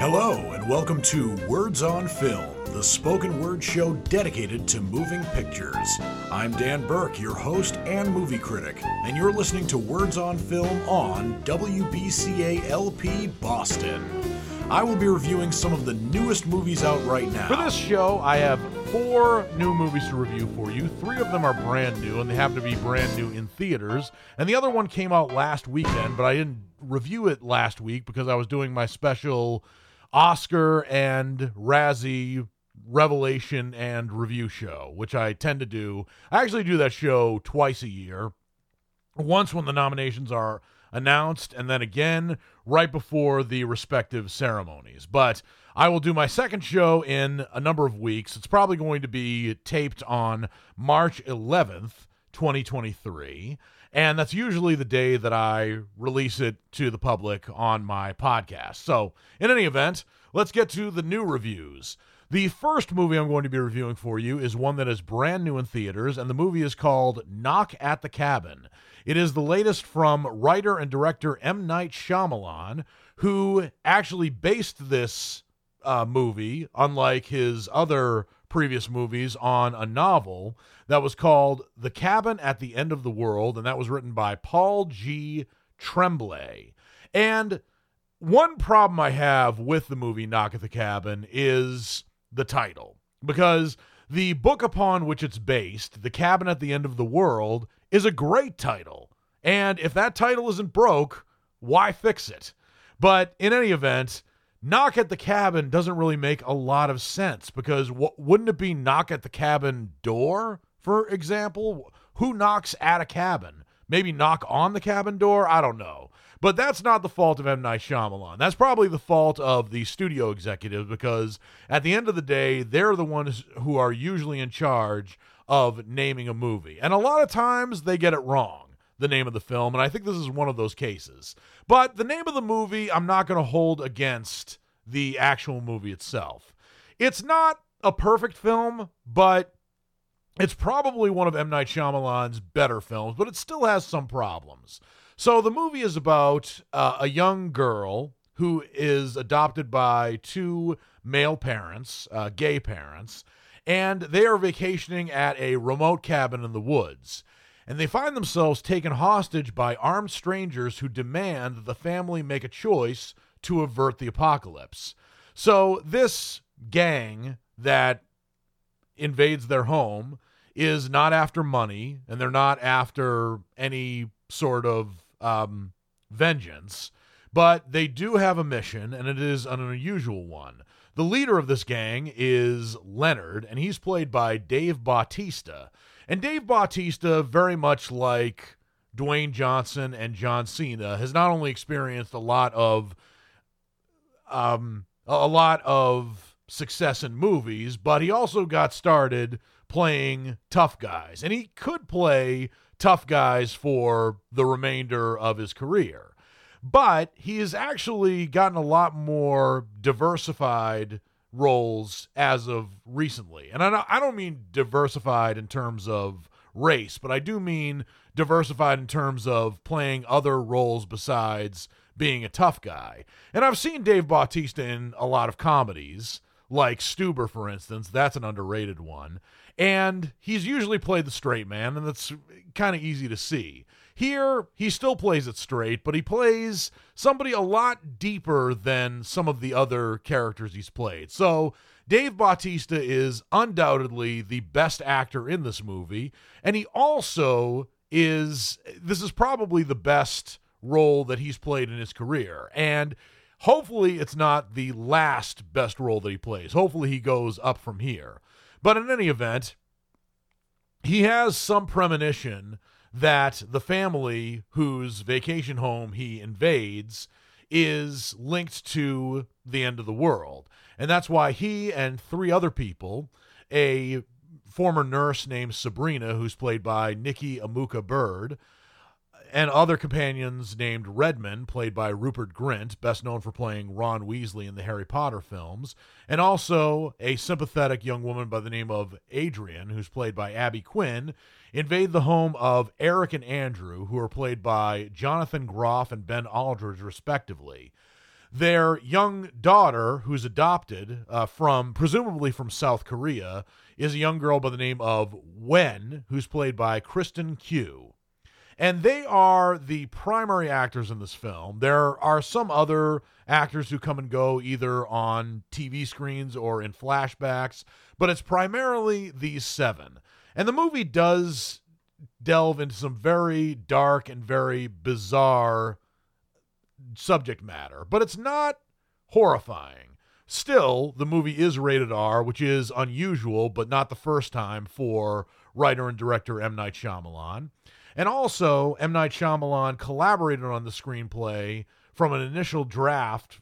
Hello, and welcome to Words on Film, the spoken word show dedicated to moving pictures. I'm Dan Burke, your host and movie critic, and you're listening to Words on Film on WBCA LP Boston. I will be reviewing some of the newest movies out right now. For this show, I have four new movies to review for you. Three of them are brand new, and they happen to be brand new in theaters. And the other one came out last weekend, but I didn't review it last week because I was doing my special Oscar and Razzie revelation and review show, which I tend to do. I actually do that show twice a year. Once when the nominations are announced, and then again right before the respective ceremonies. But I will do my second show in a number of weeks. It's probably going to be taped on March 11th, 2023. And that's usually the day that I release it to the public on my podcast. So, in any event, let's get to the new reviews. The first movie I'm going to be reviewing for you is one that is brand new in theaters, and the movie is called Knock at the Cabin. It is the latest from writer and director M. Night Shyamalan, who actually based this uh, movie, unlike his other previous movies, on a novel that was called The Cabin at the End of the World, and that was written by Paul G. Tremblay. And one problem I have with the movie Knock at the Cabin is the title, because the book upon which it's based, The Cabin at the End of the World, is a great title. And if that title isn't broke, why fix it? But in any event, knock at the cabin doesn't really make a lot of sense because w- wouldn't it be knock at the cabin door, for example? Who knocks at a cabin? Maybe knock on the cabin door? I don't know. But that's not the fault of M. Night Shyamalan. That's probably the fault of the studio executives because at the end of the day, they're the ones who are usually in charge of naming a movie. And a lot of times they get it wrong, the name of the film. And I think this is one of those cases. But the name of the movie, I'm not going to hold against the actual movie itself. It's not a perfect film, but it's probably one of M. Night Shyamalan's better films, but it still has some problems. So the movie is about uh, a young girl who is adopted by two male parents, uh, gay parents, and they are vacationing at a remote cabin in the woods. And they find themselves taken hostage by armed strangers who demand that the family make a choice to avert the apocalypse. So, this gang that invades their home is not after money and they're not after any sort of um, vengeance, but they do have a mission and it is an unusual one. The leader of this gang is Leonard, and he's played by Dave Bautista. And Dave Bautista, very much like Dwayne Johnson and John Cena, has not only experienced a lot of um, a lot of success in movies, but he also got started playing tough guys, and he could play tough guys for the remainder of his career but he has actually gotten a lot more diversified roles as of recently. And I don't, mean diversified in terms of race, but I do mean diversified in terms of playing other roles besides being a tough guy. And I've seen Dave Bautista in a lot of comedies, like Stuber, for instance. That's an underrated one. And he's usually played the straight man, and that's kind of easy to see. Here, he still plays it straight, but he plays somebody a lot deeper than some of the other characters he's played. So, Dave Bautista is undoubtedly the best actor in this movie, and he also is this is probably the best role that he's played in his career. And hopefully it's not the last best role that he plays. Hopefully he goes up from here. But in any event, he has some premonition that the family whose vacation home he invades is linked to the end of the world. And that's why he and three other people, a former nurse named Sabrina, who's played by Nikki Amuka Bird, and other companions named Redmond, played by Rupert Grint, best known for playing Ron Weasley in the Harry Potter films, and also a sympathetic young woman by the name of Adriane, who's played by Abby Quinn, invade the home of Eric and Andrew, who are played by Jonathan Groff and Ben Aldridge, respectively. their young daughter, who's adopted uh, from presumably from South Korea, is a young girl by the name of Wen, who's played by Kristen Kyu. And they are the primary actors in this film. There are some other actors who come and go either on TV screens or in flashbacks, but it's primarily these seven. And the movie does delve into some very dark and very bizarre subject matter, but it's not horrifying. Still, the movie is rated R, which is unusual, but not the first time for writer and director M. Night Shyamalan. And also, M. Night Shyamalan collaborated on the screenplay from an initial draft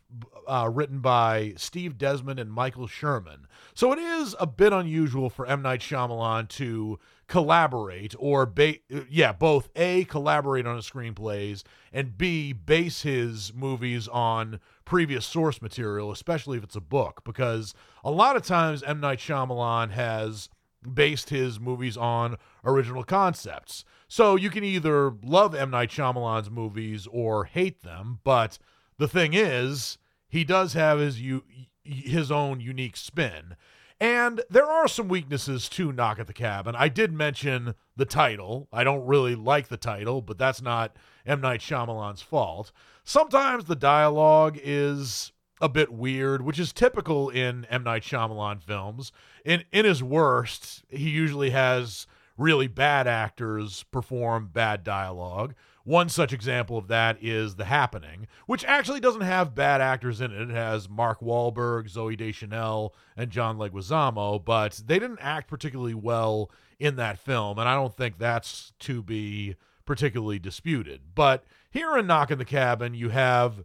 uh, written by Steve Desmond and Michael Sherman. So it is a bit unusual for M. Night Shyamalan to collaborate or ba- yeah both a collaborate on his screenplays and b base his movies on previous source material especially if it's a book because a lot of times M Night Shyamalan has based his movies on original concepts so you can either love M Night Shyamalan's movies or hate them but the thing is he does have his u- his own unique spin and there are some weaknesses to Knock at the Cabin. I did mention the title. I don't really like the title, but that's not M. Night Shyamalan's fault. Sometimes the dialogue is a bit weird, which is typical in M. Night Shyamalan films. In in his worst, he usually has really bad actors perform bad dialogue. One such example of that is The Happening, which actually doesn't have bad actors in it. It has Mark Wahlberg, Zooey Deschanel, and John Leguizamo, but they didn't act particularly well in that film, and I don't think that's to be particularly disputed. But here in Knock in the Cabin, you have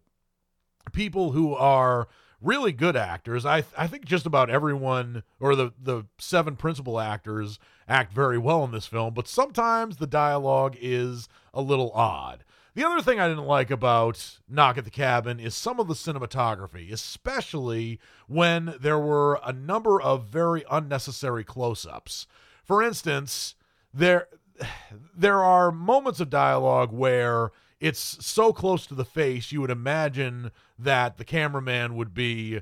people who are really good actors. I I think just about everyone or the the seven principal actors act very well in this film, but sometimes the dialogue is a little odd. The other thing I didn't like about Knock at the Cabin is some of the cinematography, especially when there were a number of very unnecessary close-ups. For instance, there there are moments of dialogue where it's so close to the face you would imagine that the cameraman would be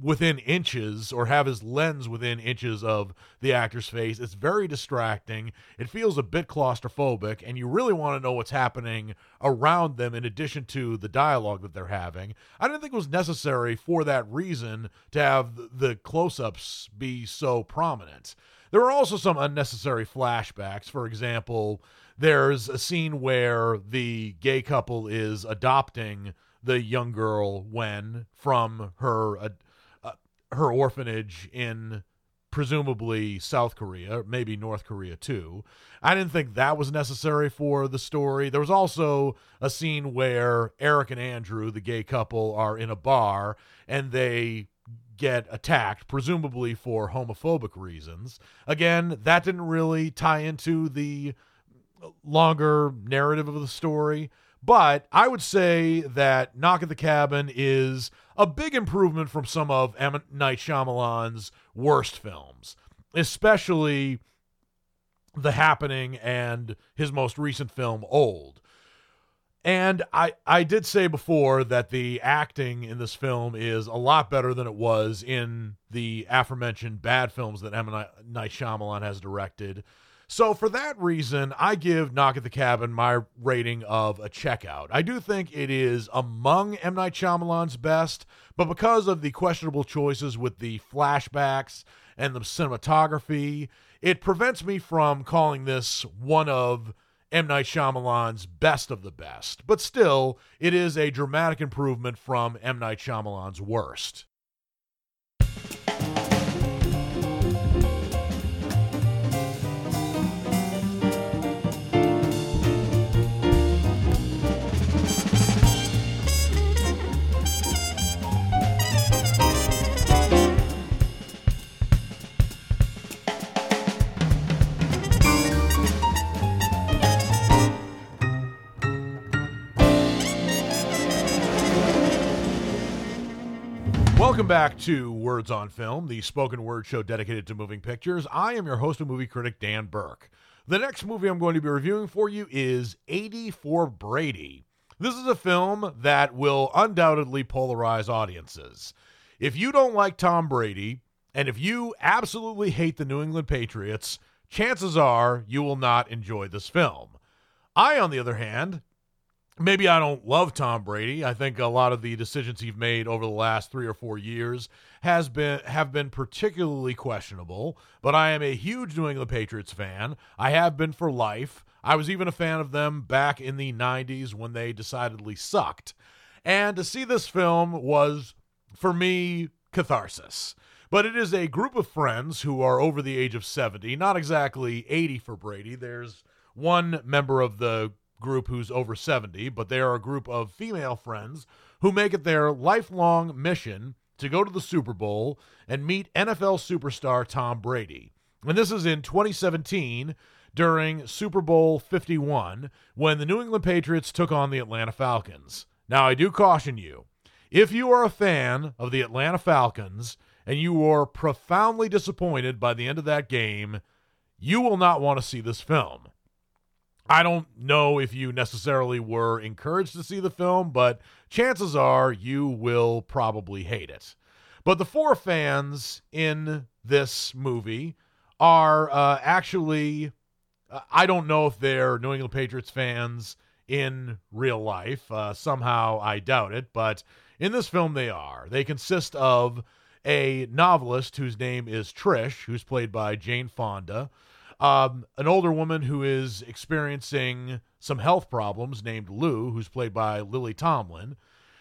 within inches or have his lens within inches of the actor's face. It's very distracting. It feels a bit claustrophobic, and you really want to know what's happening around them in addition to the dialogue that they're having. I didn't think it was necessary for that reason to have the close ups be so prominent. There are also some unnecessary flashbacks. For example, there's a scene where the gay couple is adopting the young girl Wen from her uh, uh, her orphanage in presumably South Korea, maybe North Korea too. I didn't think that was necessary for the story. There was also a scene where Eric and Andrew, the gay couple, are in a bar and they get attacked, presumably for homophobic reasons. Again, that didn't really tie into the longer narrative of the story. But I would say that Knock at the Cabin is a big improvement from some of M. Night Shyamalan's worst films, especially The Happening and his most recent film, Old. And I, I did say before that the acting in this film is a lot better than it was in the aforementioned bad films that M. Night Shyamalan has directed. So for that reason, I give Knock at the Cabin my rating of a checkout. I do think it is among M Night Shyamalan's best, but because of the questionable choices with the flashbacks and the cinematography, it prevents me from calling this one of M Night Shyamalan's best of the best. But still, it is a dramatic improvement from M Night Shyamalan's worst. Welcome back to Words on Film, the spoken word show dedicated to moving pictures. I am your host and movie critic, Dan Burke. The next movie I'm going to be reviewing for you is 80 for Brady. This is a film that will undoubtedly polarize audiences. If you don't like Tom Brady, and if you absolutely hate the New England Patriots, chances are you will not enjoy this film. I, on the other hand, maybe I don't love Tom Brady. I think a lot of the decisions he's made over the last three or four years has been have been particularly questionable. But I am a huge New England Patriots fan. I have been for life. I was even a fan of them back in the '90s when they decidedly sucked. And to see this film was, for me, catharsis. But it is a group of friends who are over the age of 70, not exactly 80 for Brady. There's one member of the group who's over 70, but they are a group of female friends who make it their lifelong mission to go to the Super Bowl and meet NFL superstar Tom Brady. And this is in 2017 during Super Bowl 51 when the New England Patriots took on the Atlanta Falcons. Now, I do caution you if you are a fan of the Atlanta Falcons and you are profoundly disappointed by the end of that game, you will not want to see this film. I don't know if you necessarily were encouraged to see the film, but chances are you will probably hate it. But the four fans in this movie are uh, actually, uh, I don't know if they're New England Patriots fans in real life. Uh, somehow I doubt it, but in this film they are. They consist of a novelist whose name is Trish, who's played by Jane Fonda um, an older woman who is experiencing some health problems named Lou, who's played by Lily Tomlin,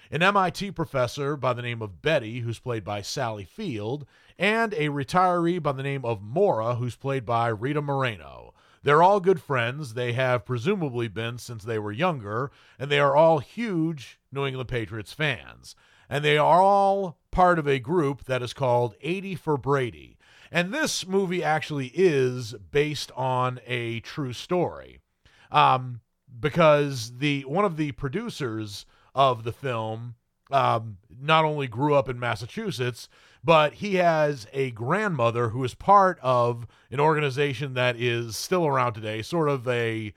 an MIT professor by the name of Betty, who's played by Sally Field, and a retiree by the name of Maura, who's played by Rita Moreno. They're all good friends. They have presumably been since they were younger, and they are all huge New England Patriots fans. And they are all part of a group that is called 80 for Brady. And this movie actually is based on a true story. Um, because the one of the producers of the film um, not only grew up in Massachusetts, but he has a grandmother who is part of an organization that is still around today, sort of a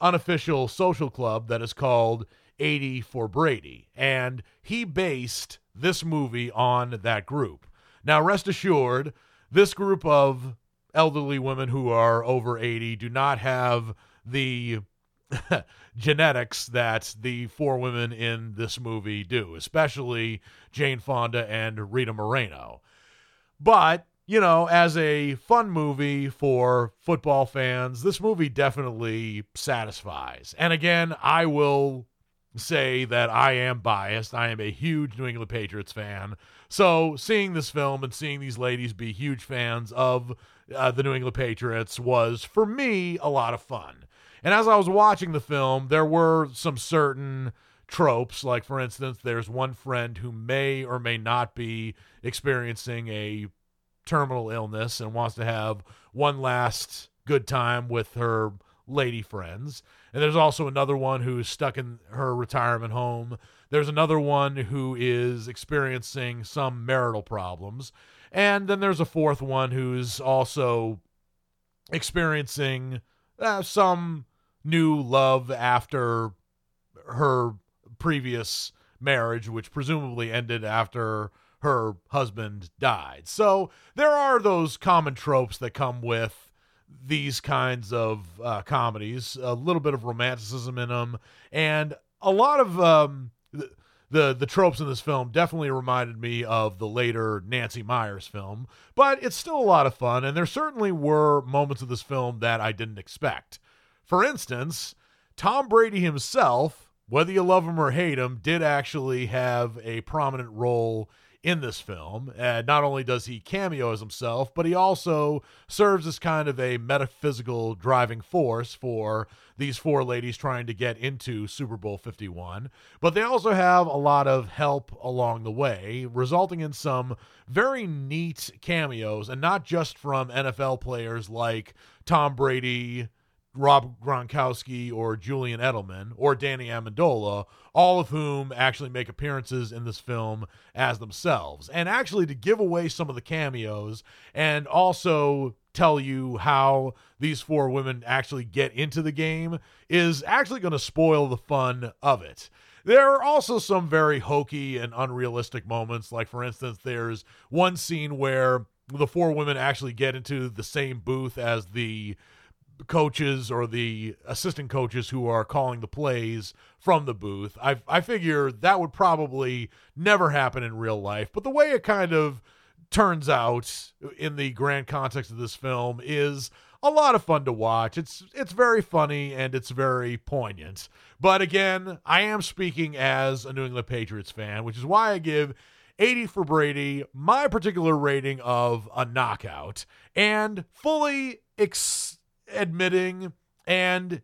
unofficial social club that is called 80 for Brady. And he based this movie on that group. Now, rest assured, this group of elderly women who are over 80 do not have the genetics that the four women in this movie do, especially Jane Fonda and Rita Moreno. But, you know, as a fun movie for football fans, this movie definitely satisfies. And again, I will say that I am biased. I am a huge New England Patriots fan. So seeing this film and seeing these ladies be huge fans of uh, the New England Patriots was, for me, a lot of fun. And as I was watching the film, there were some certain tropes. Like, for instance, there's one friend who may or may not be experiencing a terminal illness and wants to have one last good time with her lady friends. And there's also another one who's stuck in her retirement home. There's another one who is experiencing some marital problems. And then there's a fourth one who's also experiencing uh, some new love after her previous marriage, which presumably ended after her husband died. So there are those common tropes that come with these kinds of uh, comedies, a little bit of romanticism in them, and a lot of um, the, the tropes in this film definitely reminded me of the later Nancy Meyers film, but it's still a lot of fun, and there certainly were moments of this film that I didn't expect. For instance, Tom Brady himself, whether you love him or hate him, did actually have a prominent role in this film. And not only does he cameo as himself, but he also serves as kind of a metaphysical driving force for these four ladies trying to get into Super Bowl 51. But they also have a lot of help along the way, resulting in some very neat cameos, and not just from NFL players like Tom Brady, Rob Gronkowski or Julian Edelman or Danny Amendola, all of whom actually make appearances in this film as themselves. And actually, to give away some of the cameos and also tell you how these four women actually get into the game is actually going to spoil the fun of it. There are also some very hokey and unrealistic moments. Like, for instance, there's one scene where the four women actually get into the same booth as the coaches or the assistant coaches who are calling the plays from the booth. I I figure that would probably never happen in real life, but the way it kind of turns out in the grand context of this film is a lot of fun to watch. It's it's very funny and it's very poignant. But again, I am speaking as a New England Patriots fan, which is why I give 80 for Brady, my particular rating of a knockout, and fully ex- admitting and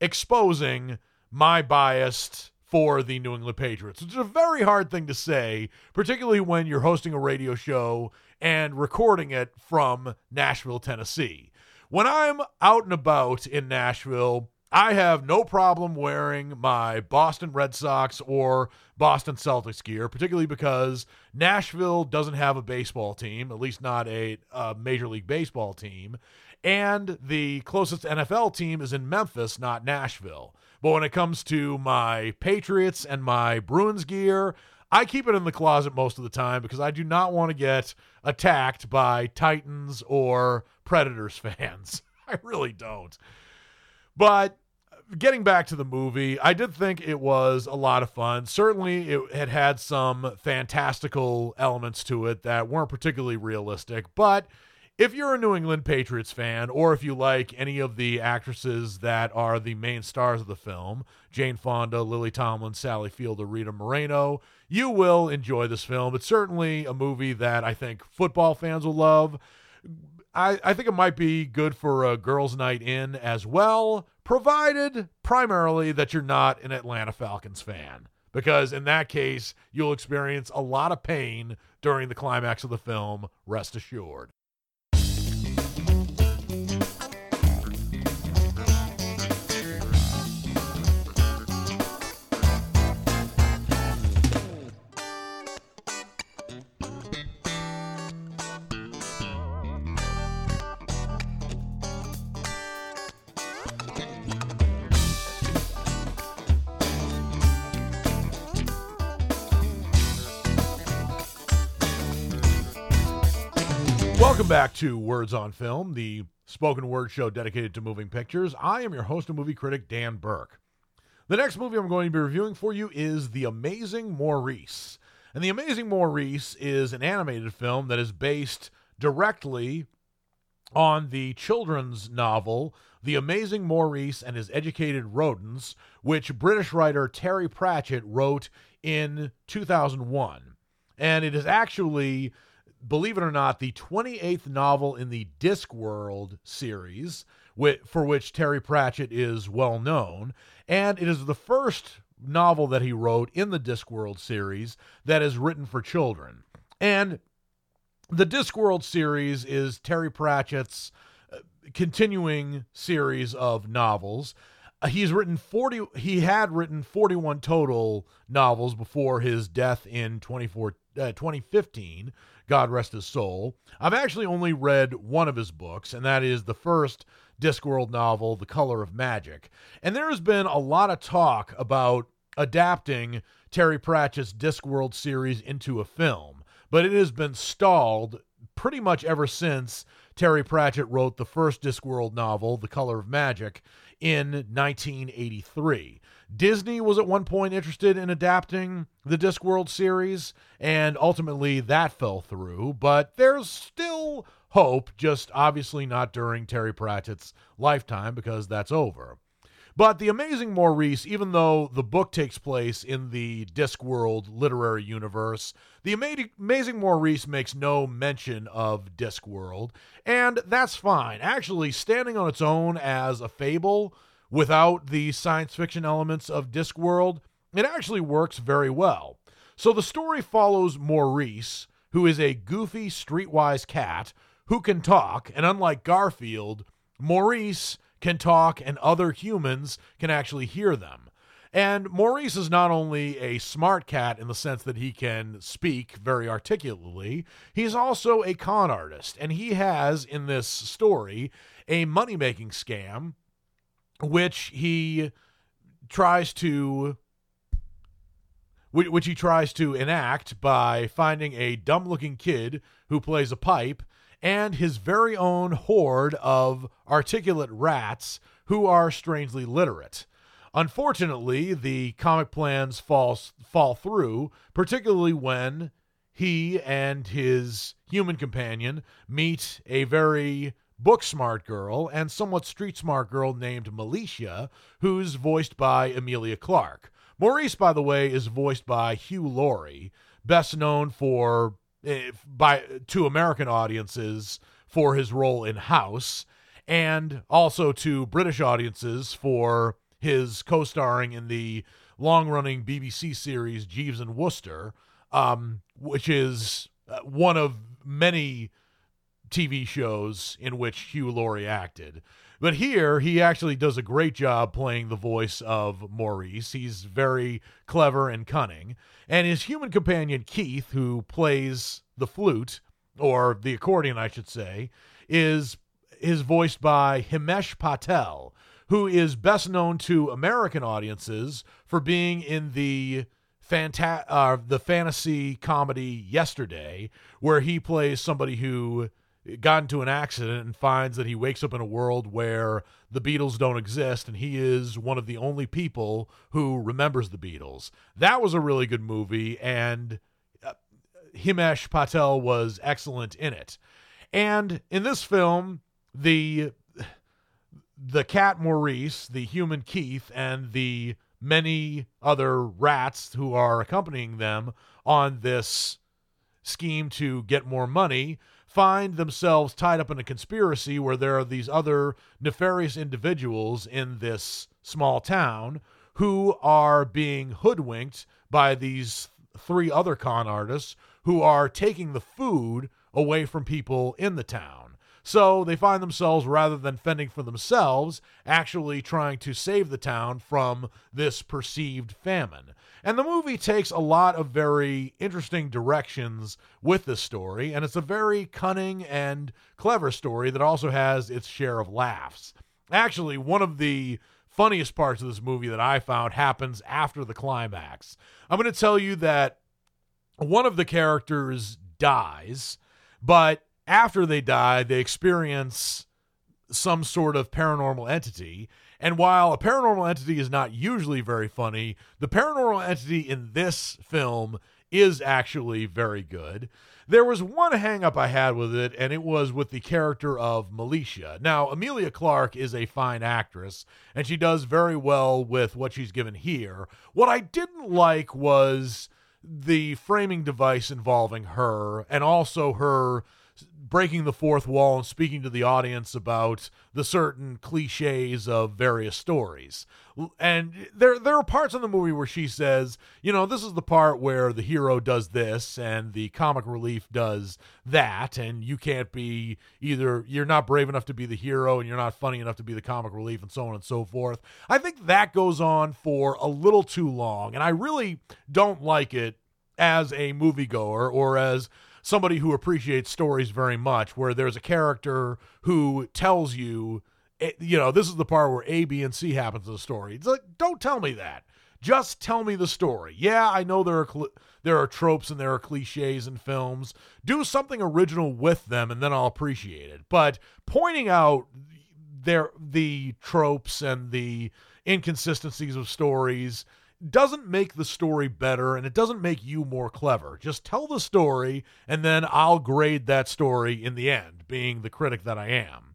exposing my bias for the New England Patriots. It's a very hard thing to say, particularly when you're hosting a radio show and recording it from Nashville, Tennessee. When I'm out and about in Nashville, I have no problem wearing my Boston Red Sox or Boston Celtics gear, particularly because Nashville doesn't have a baseball team, at least not a, a, Major League Baseball team. And the closest NFL team is in Memphis, not Nashville. But when it comes to my Patriots and my Bruins gear, I keep it in the closet most of the time because I do not want to get attacked by Titans or Predators fans. I really don't. But getting back to the movie, I did think it was a lot of fun. Certainly, it had had some fantastical elements to it that weren't particularly realistic, but if you're a New England Patriots fan, or if you like any of the actresses that are the main stars of the film, Jane Fonda, Lily Tomlin, Sally Field, or Rita Moreno, you will enjoy this film. It's certainly a movie that I think football fans will love. I, I think it might be good for a girls' night in as well, provided primarily that you're not an Atlanta Falcons fan. Because in that case, you'll experience a lot of pain during the climax of the film, rest assured. Welcome back to Words on Film, the spoken word show dedicated to moving pictures. I am your host and movie critic, Dan Burke. The next movie I'm going to be reviewing for you is The Amazing Maurice. And The Amazing Maurice is an animated film that is based directly on the children's novel The Amazing Maurice and His Educated Rodents, which British writer Terry Pratchett wrote in 2001. And it is actually believe it or not, the 28th novel in the Discworld series, for which Terry Pratchett is well known. And it is the first novel that he wrote in the Discworld series that is written for children. And the Discworld series is Terry Pratchett's uh, continuing series of novels. Uh, he's written 40 he had written 41 total novels before his death in 24 uh, 2015 God rest his soul. I've actually only read one of his books, and that is the first Discworld novel, The Color of Magic. And there has been a lot of talk about adapting Terry Pratchett's Discworld series into a film, but it has been stalled pretty much ever since Terry Pratchett wrote the first Discworld novel, The Color of Magic, in 1983. Disney was at one point interested in adapting the Discworld series, and ultimately that fell through, but there's still hope, just obviously not during Terry Pratchett's lifetime because that's over. But The Amazing Maurice, even though the book takes place in the Discworld literary universe, The Amazing Maurice makes no mention of Discworld, and that's fine. Actually, standing on its own as a fable without the science fiction elements of Discworld, it actually works very well. So the story follows Maurice, who is a goofy, streetwise cat who can talk, and unlike Garfield, Maurice can talk and other humans can actually hear them. And Maurice is not only a smart cat in the sense that he can speak very articulately, he's also a con artist. And he has, in this story, a money making scam, which he tries to. Which he tries to enact by finding a dumb looking kid who plays a pipe and his very own horde of articulate rats who are strangely literate. Unfortunately, the comic plans fall, fall through, particularly when he and his human companion meet a very book smart girl and somewhat street smart girl named Malicia, who's voiced by Emilia Clarke. Maurice, by the way, is voiced by Hugh Laurie, best known for uh, by to American audiences for his role in House, and also to British audiences for his co-starring in the long-running BBC series Jeeves and Wooster, um, which is uh, one of many TV shows in which Hugh Laurie acted. But here, he actually does a great job playing the voice of Maurice. He's very clever and cunning. And his human companion, Keith, who plays the flute, or the accordion, I should say, is is voiced by Himesh Patel, who is best known to American audiences for being in the fanta- uh, the fantasy comedy Yesterday, where he plays somebody who got into an accident and finds that he wakes up in a world where the Beatles don't exist and he is one of the only people who remembers the Beatles. That was a really good movie and uh, Himesh Patel was excellent in it. And in this film, the the cat Maurice, the human Keith, and the many other rats who are accompanying them on this scheme to get more money find themselves tied up in a conspiracy where there are these other nefarious individuals in this small town who are being hoodwinked by these three other con artists who are taking the food away from people in the town. So they find themselves, rather than fending for themselves, actually trying to save the town from this perceived famine. And the movie takes a lot of very interesting directions with this story, and it's a very cunning and clever story that also has its share of laughs. Actually, one of the funniest parts of this movie that I found happens after the climax. I'm going to tell you that one of the characters dies, but after they die, they experience some sort of paranormal entity. And while a paranormal entity is not usually very funny, the paranormal entity in this film is actually very good. There was one hangup I had with it, and it was with the character of Malicia. Now, Emilia Clarke is a fine actress, and she does very well with what she's given here. What I didn't like was the framing device involving her, and also her breaking the fourth wall and speaking to the audience about the certain cliches of various stories. And there there are parts in the movie where she says, you know, this is the part where the hero does this and the comic relief does that and you can't be either you're not brave enough to be the hero and you're not funny enough to be the comic relief and so on and so forth. I think that goes on for a little too long and I really don't like it as a moviegoer or as somebody who appreciates stories very much, where there's a character who tells you, eh, you know, this is the part where A, B, and C happens in the story. It's like, don't tell me that. Just tell me the story. Yeah, I know there are cl- there are tropes and there are cliches in films. Do something original with them, and then I'll appreciate it. But pointing out there the tropes and the inconsistencies of stories doesn't make the story better and it doesn't make you more clever. Just tell the story and then I'll grade that story in the end, being the critic that I am.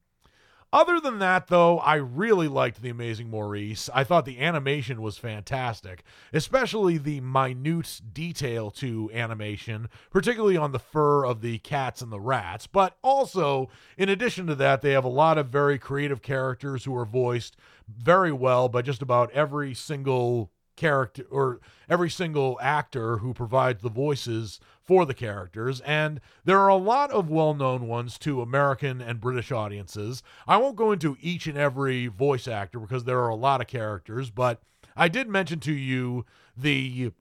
Other than that, though, I really liked The Amazing Maurice. I thought the animation was fantastic, especially the minute detail to animation, particularly on the fur of the cats and the rats. But also, in addition to that, they have a lot of very creative characters who are voiced very well by just about every single character or every single actor who provides the voices for the characters and there are a lot of well-known ones to American and British audiences. I won't go into each and every voice actor because there are a lot of characters, but I did mention to you the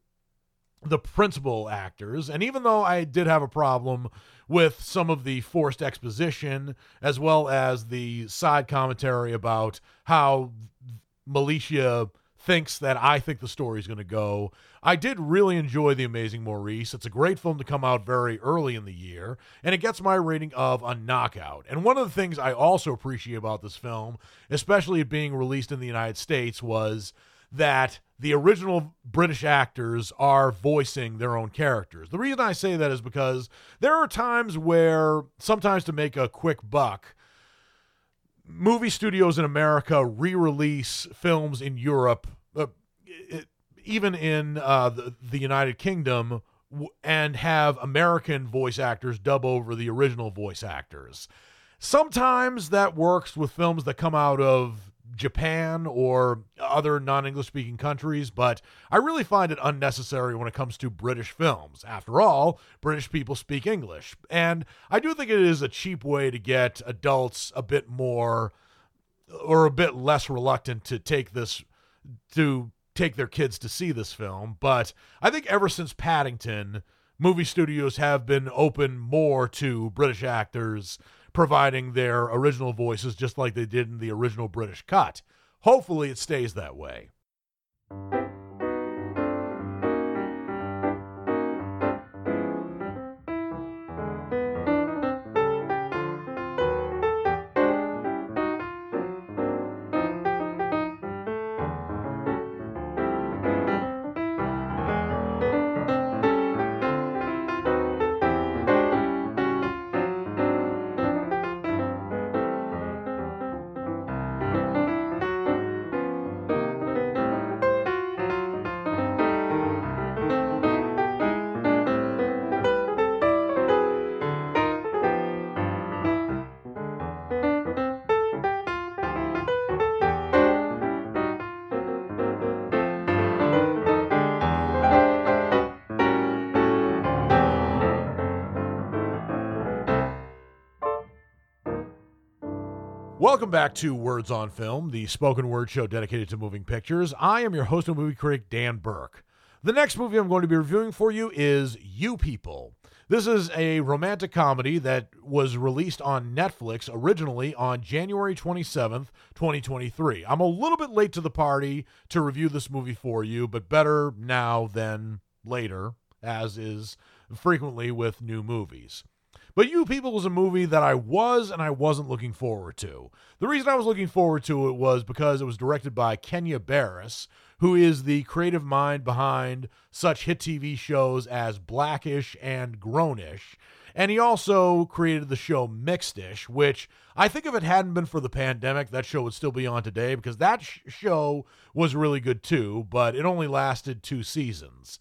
the principal actors, and even though I did have a problem with some of the forced exposition as well as the side commentary about how Malicia thinks that I think the story's going to go. I did really enjoy The Amazing Maurice. It's a great film to come out very early in the year, and it gets my rating of a knockout. And one of the things I also appreciate about this film, especially it being released in the United States, was that the original British actors are voicing their own characters. The reason I say that is because there are times where sometimes to make a quick buck, movie studios in America re-release films in Europe, it, even in uh, the, the United Kingdom, w- and have American voice actors dub over the original voice actors. Sometimes that works with films that come out of Japan or other non English speaking countries, but I really find it unnecessary when it comes to British films. After all, British people speak English. And I do think it is a cheap way to get adults a bit more or a bit less reluctant to take this to take their kids to see this film. But I think ever since Paddington, movie studios have been open more to British actors providing their original voices just like they did in the original British cut. Hopefully, it stays that way. Welcome back to Words on Film, the spoken word show dedicated to moving pictures. I am your host and movie critic, Dan Burke. The next movie I'm going to be reviewing for you is You People. This is a romantic comedy that was released on Netflix originally on January 27th, 2023. I'm a little bit late to the party to review this movie for you, but better now than later, as is frequently with new movies. But You People was a movie that I was and I wasn't looking forward to. The reason I was looking forward to it was because it was directed by Kenya Barris, who is the creative mind behind such hit TV shows as Blackish and Grownish. And he also created the show Mixedish, which I think if it hadn't been for the pandemic, that show would still be on today because that sh- show was really good too, but it only lasted two seasons.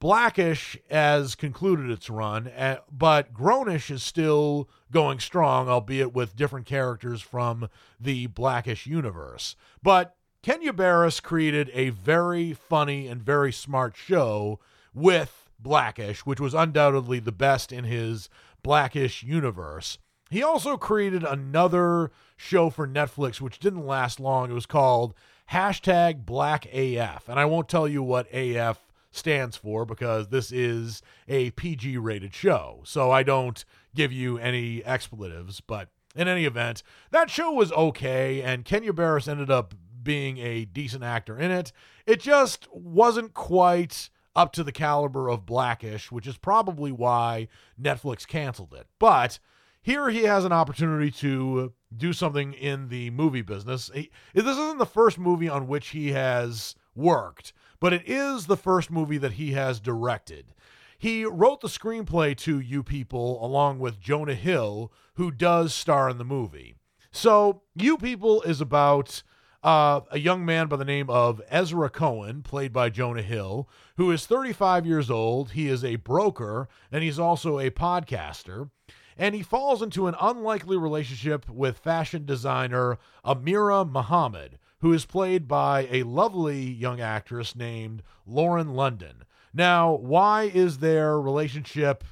Blackish has concluded its run, eh, but Grownish is still going strong, albeit with different characters from the Blackish universe. But Kenya Barris created a very funny and very smart show with Blackish, which was undoubtedly the best in his Blackish universe. He also created another show for Netflix, which didn't last long. It was called hashtag Black AF. And I won't tell you what AF stands for because this is a PG rated show. So I don't give you any expletives. But in any event, that show was okay, and Kenya Barris ended up being a decent actor in it. It just wasn't quite up to the caliber of Blackish, which is probably why Netflix canceled it. But here he has an opportunity to do something in the movie business. He, this isn't the first movie on which he has worked but it is the first movie that he has directed. He wrote the screenplay to You People along with Jonah Hill, who does star in the movie. So, You People is about uh, a young man by the name of Ezra Cohen, played by Jonah Hill, who is 35 years old. He is a broker and he's also a podcaster. And he falls into an unlikely relationship with fashion designer Amira Muhammad, who is played by a lovely young actress named Lauren London. Now, why is their relationship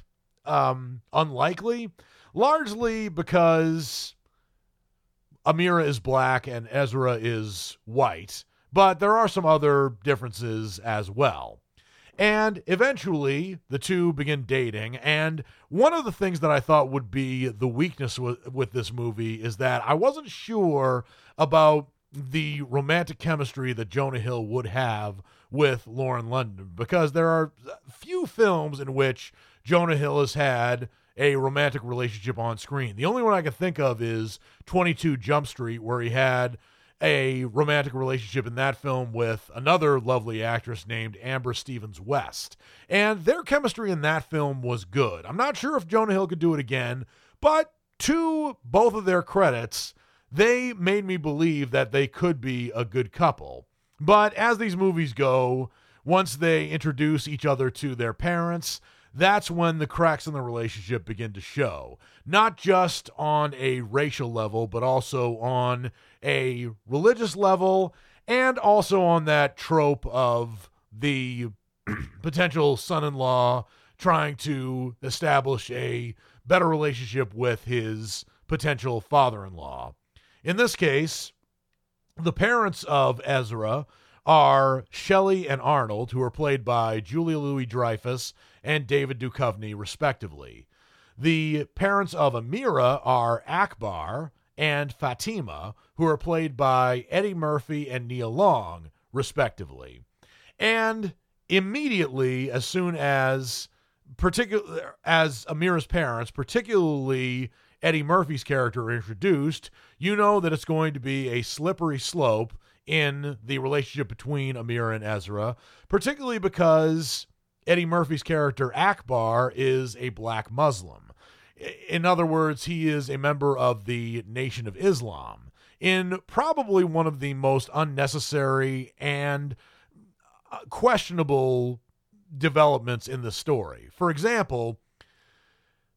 um, unlikely? Largely because Amira is black and Ezra is white. but there are some other differences as well. And eventually, the two begin dating. And one of the things that I thought would be the weakness with, with this movie is that I wasn't sure about the romantic chemistry that Jonah Hill would have with Lauren London because there are few films in which Jonah Hill has had a romantic relationship on screen. The only one I can think of is 22 Jump Street, where he had a romantic relationship in that film with another lovely actress named Amber Stevens West. And their chemistry in that film was good. I'm not sure if Jonah Hill could do it again, but to both of their credits, they made me believe that they could be a good couple. But as these movies go, once they introduce each other to their parents, that's when the cracks in the relationship begin to show. Not just on a racial level, but also on a religious level, and also on that trope of the potential son in law trying to establish a better relationship with his potential father in law. In this case, the parents of Ezra are Shelley and Arnold, who are played by Julia Louis Dreyfus and David Duchovny, respectively. The parents of Amira are Akbar and Fatima, who are played by Eddie Murphy and Nia Long, respectively. And immediately, as soon as particular as Amira's parents, particularly Eddie Murphy's character introduced, you know that it's going to be a slippery slope in the relationship between Amira and Ezra, particularly because Eddie Murphy's character Akbar is a black Muslim. In other words, he is a member of the Nation of Islam in probably one of the most unnecessary and uh, questionable developments in the story. For example,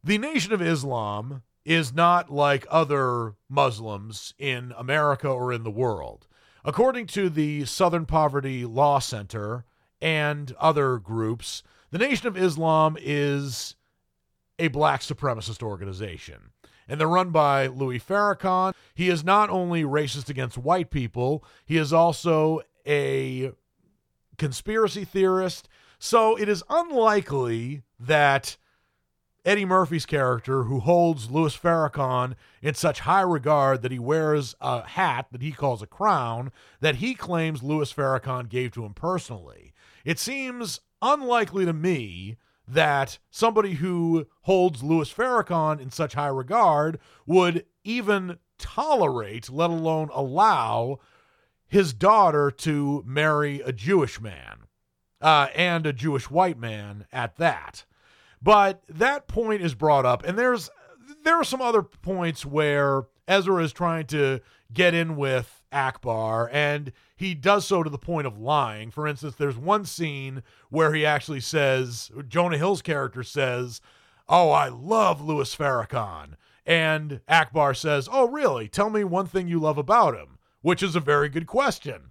the Nation of Islam is not like other Muslims in America or in the world. According to the Southern Poverty Law Center, and other groups, the Nation of Islam is a black supremacist organization. And they're run by Louis Farrakhan. He is not only racist against white people, he is also a conspiracy theorist. So it is unlikely that Eddie Murphy's character, who holds Louis Farrakhan in such high regard that he wears a hat that he calls a crown that he claims Louis Farrakhan gave to him personally. It seems unlikely to me that somebody who holds Louis Farrakhan in such high regard would even tolerate, let alone allow, his daughter to marry a Jewish man uh, and a Jewish white man at that. But that point is brought up, and there's there are some other points where Ezra is trying to get in with Akbar, and he does so to the point of lying. For instance, there's one scene where he actually says, Jonah Hill's character says, Oh, I love Louis Farrakhan. And Akbar says, Oh, really? Tell me one thing you love about him, which is a very good question.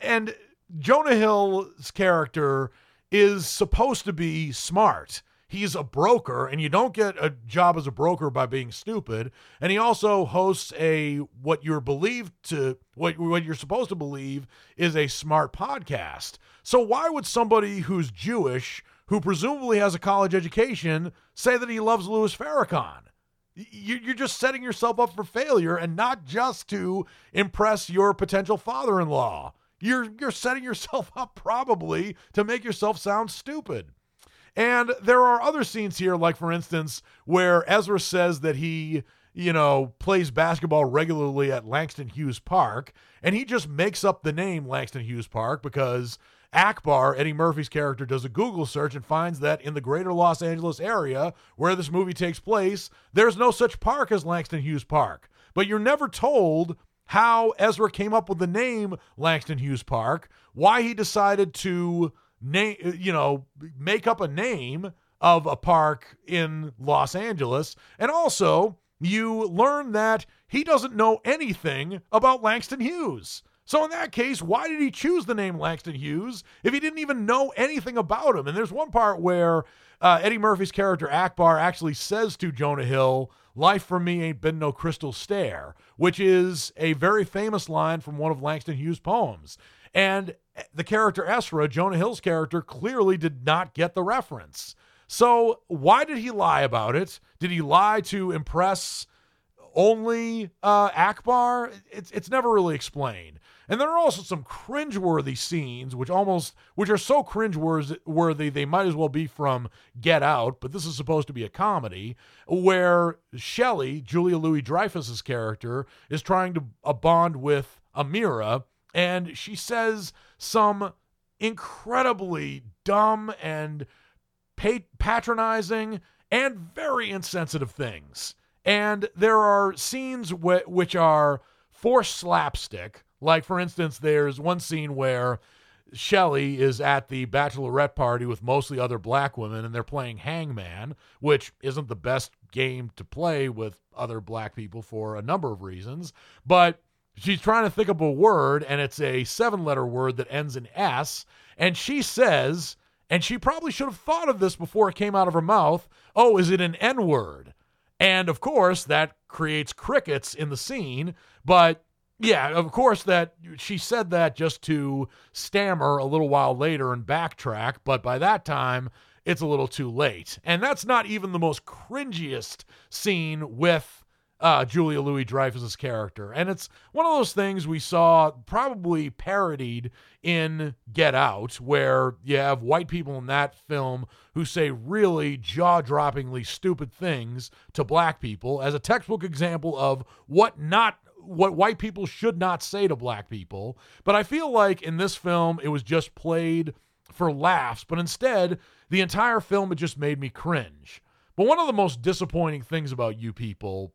And Jonah Hill's character is supposed to be smart. He's a broker, and you don't get a job as a broker by being stupid. And he also hosts a what you're believed to what what you're supposed to believe is a smart podcast. So why would somebody who's Jewish, who presumably has a college education, say that he loves Louis Farrakhan? You're just setting yourself up for failure, and not just to impress your potential father-in-law. You're you're setting yourself up probably to make yourself sound stupid. And there are other scenes here, like for instance, where Ezra says that he, you know, plays basketball regularly at Langston Hughes Park, and he just makes up the name Langston Hughes Park because Akbar, Eddie Murphy's character, does a Google search and finds that in the greater Los Angeles area where this movie takes place, there's no such park as Langston Hughes Park. But you're never told how Ezra came up with the name Langston Hughes Park, why he decided to name, you know, make up a name of a park in Los Angeles, and also you learn that he doesn't know anything about Langston Hughes. So in that case, why did he choose the name Langston Hughes if he didn't even know anything about him? And there's one part where uh, Eddie Murphy's character Akbar actually says to Jonah Hill, Life for me ain't been no crystal stair, which is a very famous line from one of Langston Hughes' poems. And the character Ezra, Jonah Hill's character, clearly did not get the reference. So, why did he lie about it? Did he lie to impress only uh, Akbar? It's, it's never really explained. And there are also some cringeworthy scenes, which almost, which are so cringeworthy, they might as well be from Get Out, but this is supposed to be a comedy, where Shelley, Julia Louis Dreyfus's character, is trying to bond with Amira, and she says some incredibly dumb and patronizing and very insensitive things. And there are scenes wh- which are forced slapstick. Like, for instance, there's one scene where Shelley is at the bachelorette party with mostly other black women, and they're playing Hangman, which isn't the best game to play with other black people for a number of reasons. But she's trying to think of a word, and it's a seven letter word that ends in S. And she says, and she probably should have thought of this before it came out of her mouth oh, is it an N word? And of course, that creates crickets in the scene. But yeah, of course, that she said that just to stammer a little while later and backtrack. But by that time, it's a little too late. And that's not even the most cringiest scene with uh, Julia Louis Dreyfus's character. And it's one of those things we saw probably parodied in Get Out, where you have white people in that film who say really jaw droppingly stupid things to black people as a textbook example of what not what white people should not say to black people. But I feel like in this film, it was just played for laughs, but instead, the entire film, it just made me cringe. But one of the most disappointing things about you people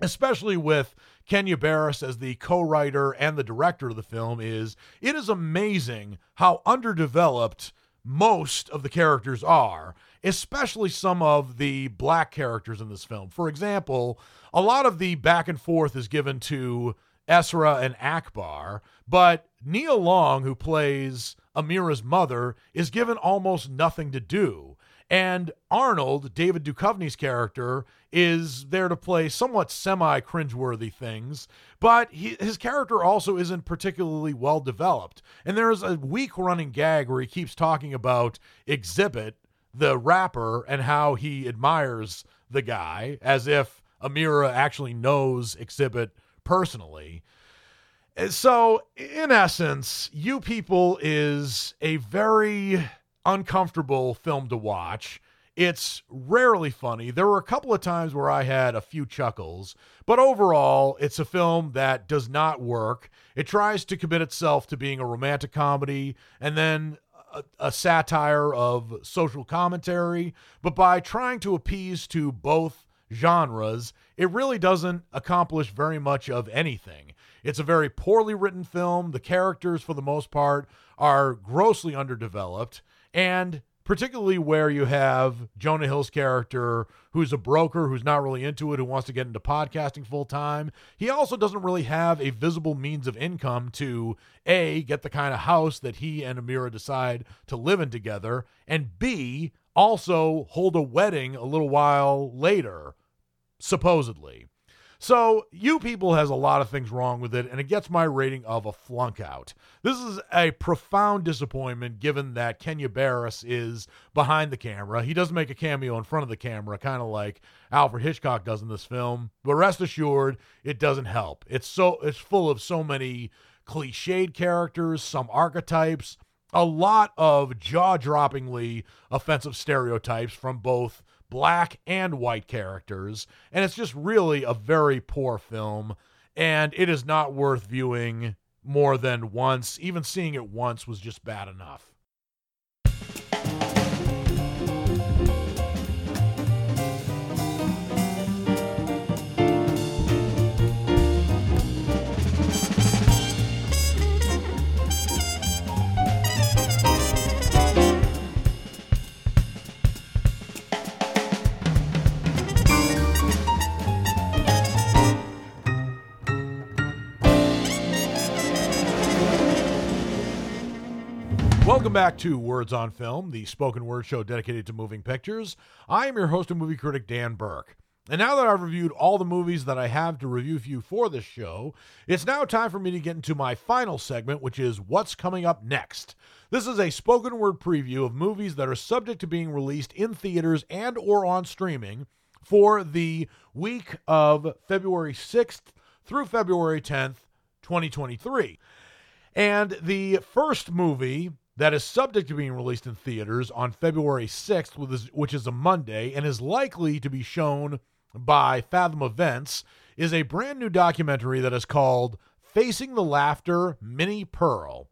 especially with Kenya Barris as the co-writer and the director of the film is it is amazing how underdeveloped most of the characters are, especially some of the black characters in this film. For example, a lot of the back and forth is given to Ezra and Akbar, but Nia Long, who plays Amira's mother, is given almost nothing to do. And Arnold, David Duchovny's character, is there to play somewhat semi cringeworthy things, but he, his character also isn't particularly well developed. And there's a weak running gag where he keeps talking about Xzibit, the rapper, and how he admires the guy, as if Amira actually knows Xzibit personally. So, in essence, You People is a very uncomfortable film to watch. It's rarely funny. There were a couple of times where I had a few chuckles, but overall, it's a film that does not work. It tries to commit itself to being a romantic comedy and then a, a satire of social commentary, but by trying to appease to both genres, it really doesn't accomplish very much of anything. It's a very poorly written film. The characters, for the most part, are grossly underdeveloped. And particularly where you have Jonah Hill's character, who's a broker, who's not really into it, who wants to get into podcasting full time. He also doesn't really have a visible means of income to A, get the kind of house that he and Amira decide to live in together, and B, also hold a wedding a little while later, supposedly. So, You People has a lot of things wrong with it, and it gets my rating of a flunk out. This is a profound disappointment given that Kenya Barris is behind the camera. He doesn't make a cameo in front of the camera, kind of like Alfred Hitchcock does in this film. But rest assured, it doesn't help. It's so it's full of so many cliched characters, some archetypes, a lot of jaw-droppingly offensive stereotypes from both black and white characters. And it's just really a very poor film. And it is not worth viewing more than once. Even seeing it once was just bad enough. Welcome back to Words on Film, the spoken word show dedicated to moving pictures. I am your host and movie critic, Dan Burke. And now that I've reviewed all the movies that I have to review for you for this show, it's now time for me to get into my final segment, which is What's Coming Up Next. This is a spoken word preview of movies that are subject to being released in theaters and or on streaming for the week of February 6th through February 10th, 2023. And the first movie that is subject to being released in theaters on February 6th, which is a Monday, and is likely to be shown by Fathom Events, is a brand new documentary that is called Facing the Laughter Minnie Pearl.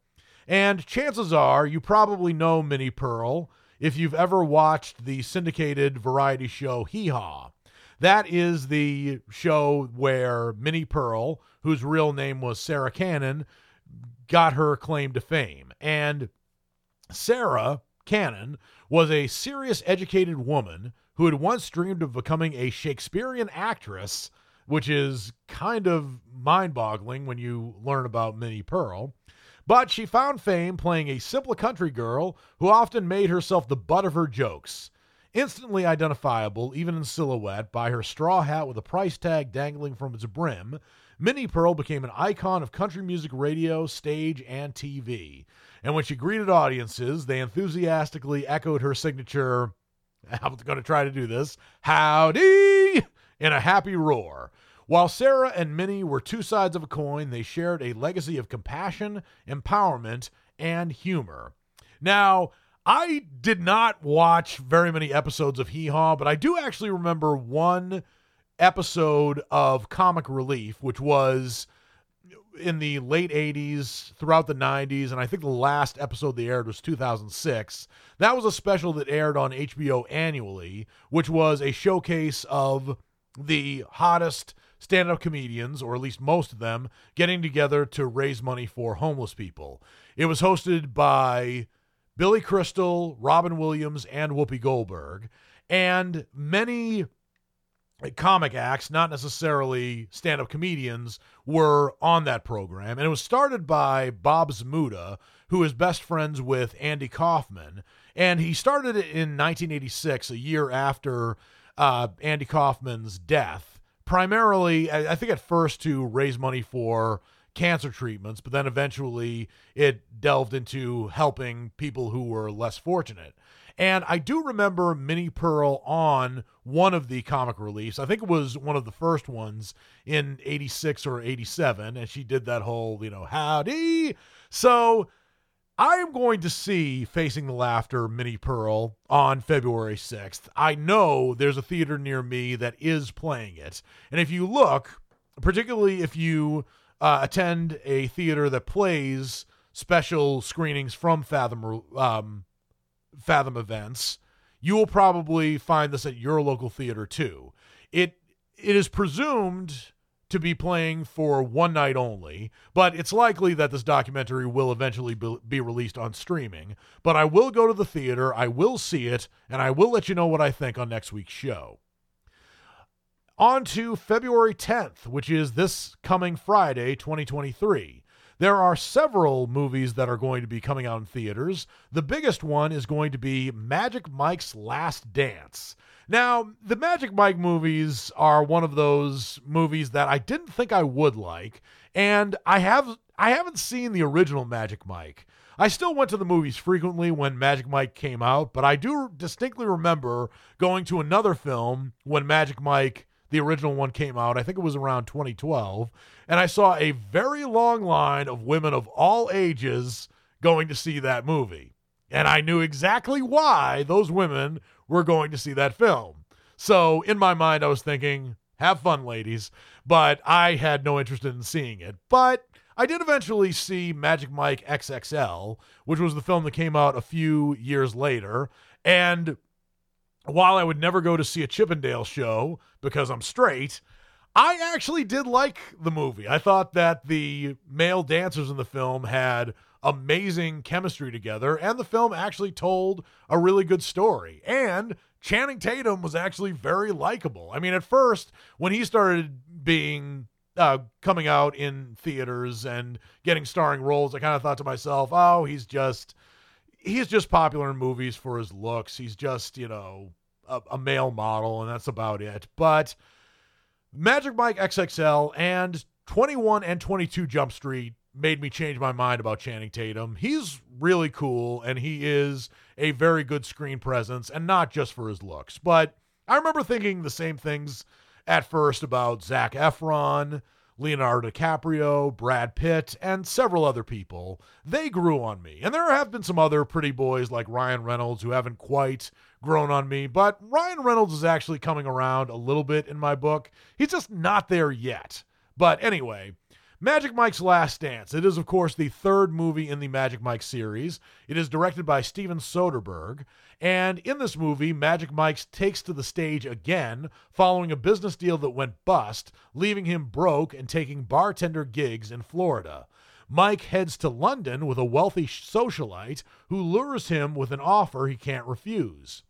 And chances are you probably know Minnie Pearl if you've ever watched the syndicated variety show Hee Haw. That is the show where Minnie Pearl, whose real name was Sarah Cannon, got her claim to fame. And Sarah Cannon was a serious educated woman who had once dreamed of becoming a Shakespearean actress, which is kind of mind boggling when you learn about Minnie Pearl. But she found fame playing a simple country girl who often made herself the butt of her jokes. Instantly identifiable, even in silhouette, by her straw hat with a price tag dangling from its brim, Minnie Pearl became an icon of country music radio, stage, and TV. And when she greeted audiences, they enthusiastically echoed her signature, I'm going to try to do this, howdy, in a happy roar. While Sarah and Minnie were two sides of a coin, they shared a legacy of compassion, empowerment, and humor. Now, I did not watch very many episodes of Hee Haw, but I do actually remember one episode of Comic Relief, which was in the late 80s, throughout the 90s, and I think the last episode they aired was 2006. That was a special that aired on HBO annually, which was a showcase of the hottest stand up comedians, or at least most of them, getting together to raise money for homeless people. It was hosted by Billy Crystal, Robin Williams, and Whoopi Goldberg. And many comic acts, not necessarily stand up comedians, were on that program. And it was started by Bob Zmuda, who is best friends with Andy Kaufman. And he started it in 1986, a year after uh, Andy Kaufman's death, primarily, I think at first to raise money for cancer treatments, but then eventually it delved into helping people who were less fortunate. And I do remember Minnie Pearl on one of the comic reliefs. I think it was one of the first ones in 86 or 87. And she did that whole, you know, howdy. So I am going to see Facing the Laughter Minnie Pearl on February 6th. I know there's a theater near me that is playing it. And if you look, particularly if you uh, attend a theater that plays special screenings from Fathom um, Fathom events, you will probably find this at your local theater too. It it is presumed to be playing for one night only, but it's likely that this documentary will eventually be released on streaming. But I will go to the theater, I will see it, and I will let you know what I think on next week's show. On to February 10th, which is this coming Friday, 2023. There are several movies that are going to be coming out in theaters. The biggest one is going to be Magic Mike's Last Dance. Now, the Magic Mike movies are one of those movies that I didn't think I would like, and I have I haven't seen the original Magic Mike. I still went to the movies frequently when Magic Mike came out, but I do distinctly remember going to another film when Magic Mike the original one came out. I think it was around 2012. And I saw a very long line of women of all ages going to see that movie. And I knew exactly why those women were going to see that film. So in my mind, I was thinking, have fun, ladies. But I had no interest in seeing it. But I did eventually see Magic Mike XXL, which was the film that came out a few years later. And while I would never go to see a Chippendale show because I'm straight, I actually did like the movie. I thought that the male dancers in the film had amazing chemistry together, and the film actually told a really good story. And Channing Tatum was actually very likable. I mean, at first, when he started being uh, coming out in theaters and getting starring roles, I kind of thought to myself, oh, he's just he's just popular in movies for his looks. He's just, you know, a, a male model, and that's about it. But Magic Mike XXL and 21 and 22 Jump Street made me change my mind about Channing Tatum. He's really cool and he is a very good screen presence and not just for his looks. But I remember thinking the same things at first about Zac Efron, Leonardo DiCaprio, Brad Pitt, and several other people. They grew on me. And there have been some other pretty boys like Ryan Reynolds who haven't quite grown on me, but Ryan Reynolds is actually coming around a little bit in my book. He's just not there yet. But anyway, Magic Mike's Last Dance. It is, of course, the third movie in the Magic Mike series. It is directed by Steven Soderbergh. And in this movie, Magic Mike takes to the stage again following a business deal that went bust, leaving him broke and taking bartender gigs in Florida. Mike heads to London with a wealthy socialite who lures him with an offer he can't refuse.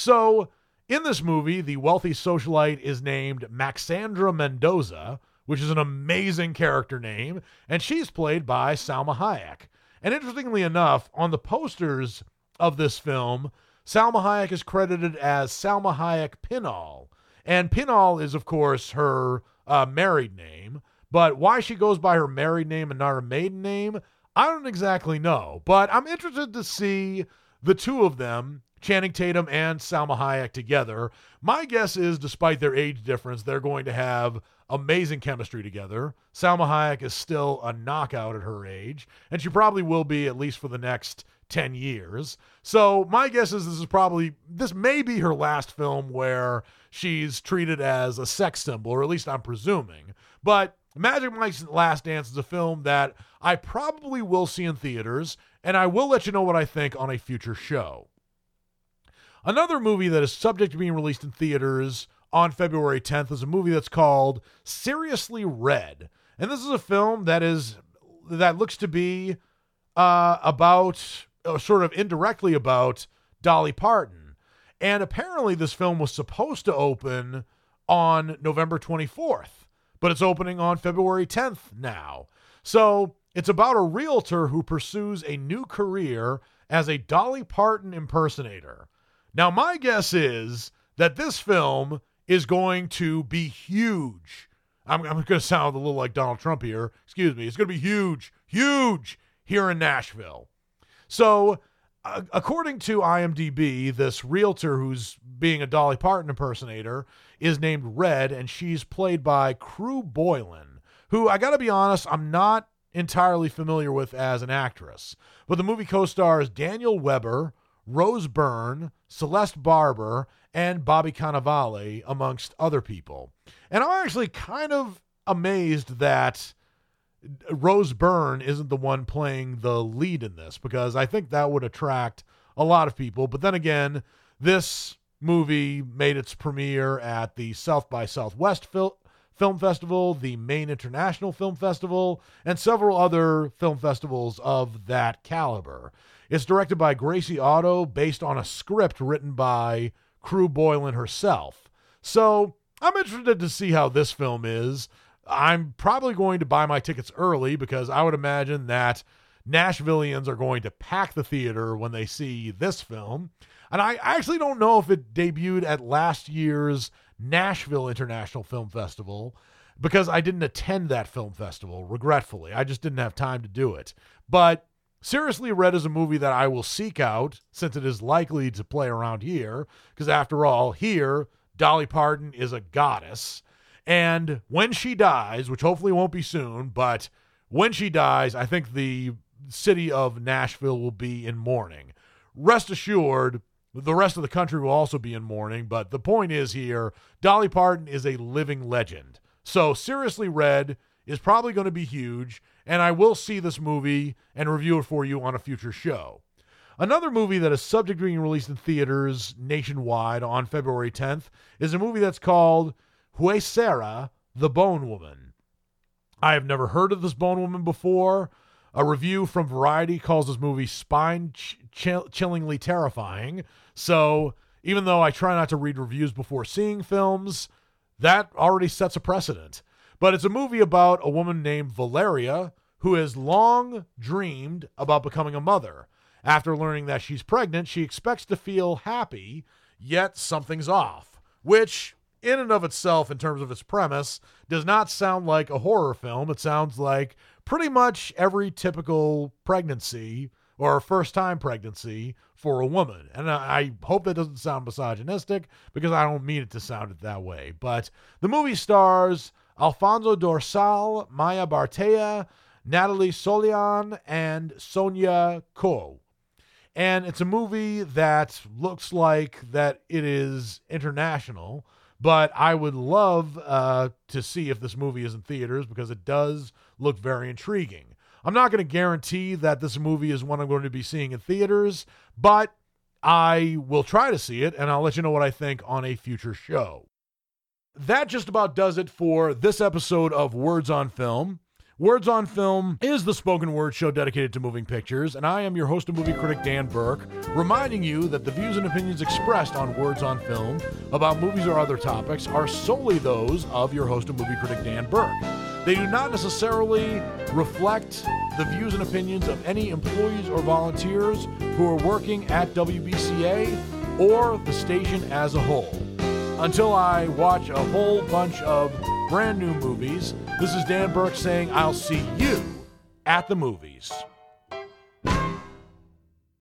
So, in this movie, the wealthy socialite is named Maxandra Mendoza, which is an amazing character name, and she's played by Salma Hayek. And interestingly enough, on the posters of this film, Salma Hayek is credited as Salma Hayek Pinal. And Pinal is, of course, her uh, married name. But why she goes by her married name and not her maiden name, I don't exactly know. But I'm interested to see the two of them, Channing Tatum and Salma Hayek, together. My guess is, despite their age difference, they're going to have amazing chemistry together. Salma Hayek is still a knockout at her age, and she probably will be at least for the next 10 years. So my guess is this is probably this may be her last film where she's treated as a sex symbol, or at least I'm presuming. But Magic Mike's Last Dance is a film that I probably will see in theaters, and I will let you know what I think on a future show. Another movie that is subject to being released in theaters on February 10th is a movie that's called Seriously Red. And this is a film that is that looks to be uh, about uh, sort of indirectly about Dolly Parton. And apparently this film was supposed to open on November 24th, but it's opening on February 10th now. So, it's about a realtor who pursues a new career as a Dolly Parton impersonator. Now, my guess is that this film is going to be huge. I'm, I'm going to sound a little like Donald Trump here. Excuse me. It's going to be huge, huge here in Nashville. So, uh, according to IMDb, this realtor who's being a Dolly Parton impersonator is named Red, and she's played by Krew Boylan, who I got to be honest, I'm not entirely familiar with as an actress. But the movie co stars Daniel Webber, Rose Byrne, Celeste Barber, and Bobby Cannavale, amongst other people. And I'm actually kind of amazed that Rose Byrne isn't the one playing the lead in this because I think that would attract a lot of people. But then again, this movie made its premiere at the South by Southwest Fil- Film Festival, the Maine International Film Festival, and several other film festivals of that caliber. It's directed by Gracie Otto, based on a script written by Krew Boylan herself. So I'm interested to see how this film is. I'm probably going to buy my tickets early because I would imagine that Nashvillians are going to pack the theater when they see this film. And I actually don't know if it debuted at last year's Nashville International Film Festival because I didn't attend that film festival, regretfully. I just didn't have time to do it. But Seriously Red is a movie that I will seek out since it is likely to play around here, because after all, here, Dolly Parton is a goddess. And when she dies, which hopefully won't be soon, but when she dies, I think the city of Nashville will be in mourning. Rest assured, the rest of the country will also be in mourning, but the point is here Dolly Parton is a living legend. So, Seriously Red is probably going to be huge and I will see this movie and review it for you on a future show. Another movie that is subject to being released in theaters nationwide on February 10th is a movie that's called Huesera, the Bone Woman. I have never heard of this Bone Woman before. A review from Variety calls this movie spine chillingly terrifying. So, even though I try not to read reviews before seeing films, that already sets a precedent. But it's a movie about a woman named Valeria who has long dreamed about becoming a mother. After learning that she's pregnant, she expects to feel happy, yet something's off, which in and of itself, in terms of its premise, does not sound like a horror film. It sounds like pretty much every typical pregnancy or first time pregnancy for a woman. And I hope that doesn't sound misogynistic because I don't mean it to sound it that way. But the movie stars Alfonso Dorsal, Maya Barthea, Natalie Solian, and Sonia Ko. And it's a movie that looks like that it is international, but I would love uh, to see if this movie is in theaters because it does look very intriguing. I'm not going to guarantee that this movie is one I'm going to be seeing in theaters, but I will try to see it and I'll let you know what I think on a future show. That just about does it for this episode of Words on Film. Words on Film is the spoken word show dedicated to moving pictures, and I am your host and movie critic, Dan Burke, reminding you that the views and opinions expressed on Words on Film about movies or other topics are solely those of your host and movie critic, Dan Burke. They do not necessarily reflect the views and opinions of any employees or volunteers who are working at WBCA or the station as a whole. Until I watch a whole bunch of brand new movies, this is Dan Burke saying I'll see you at the movies.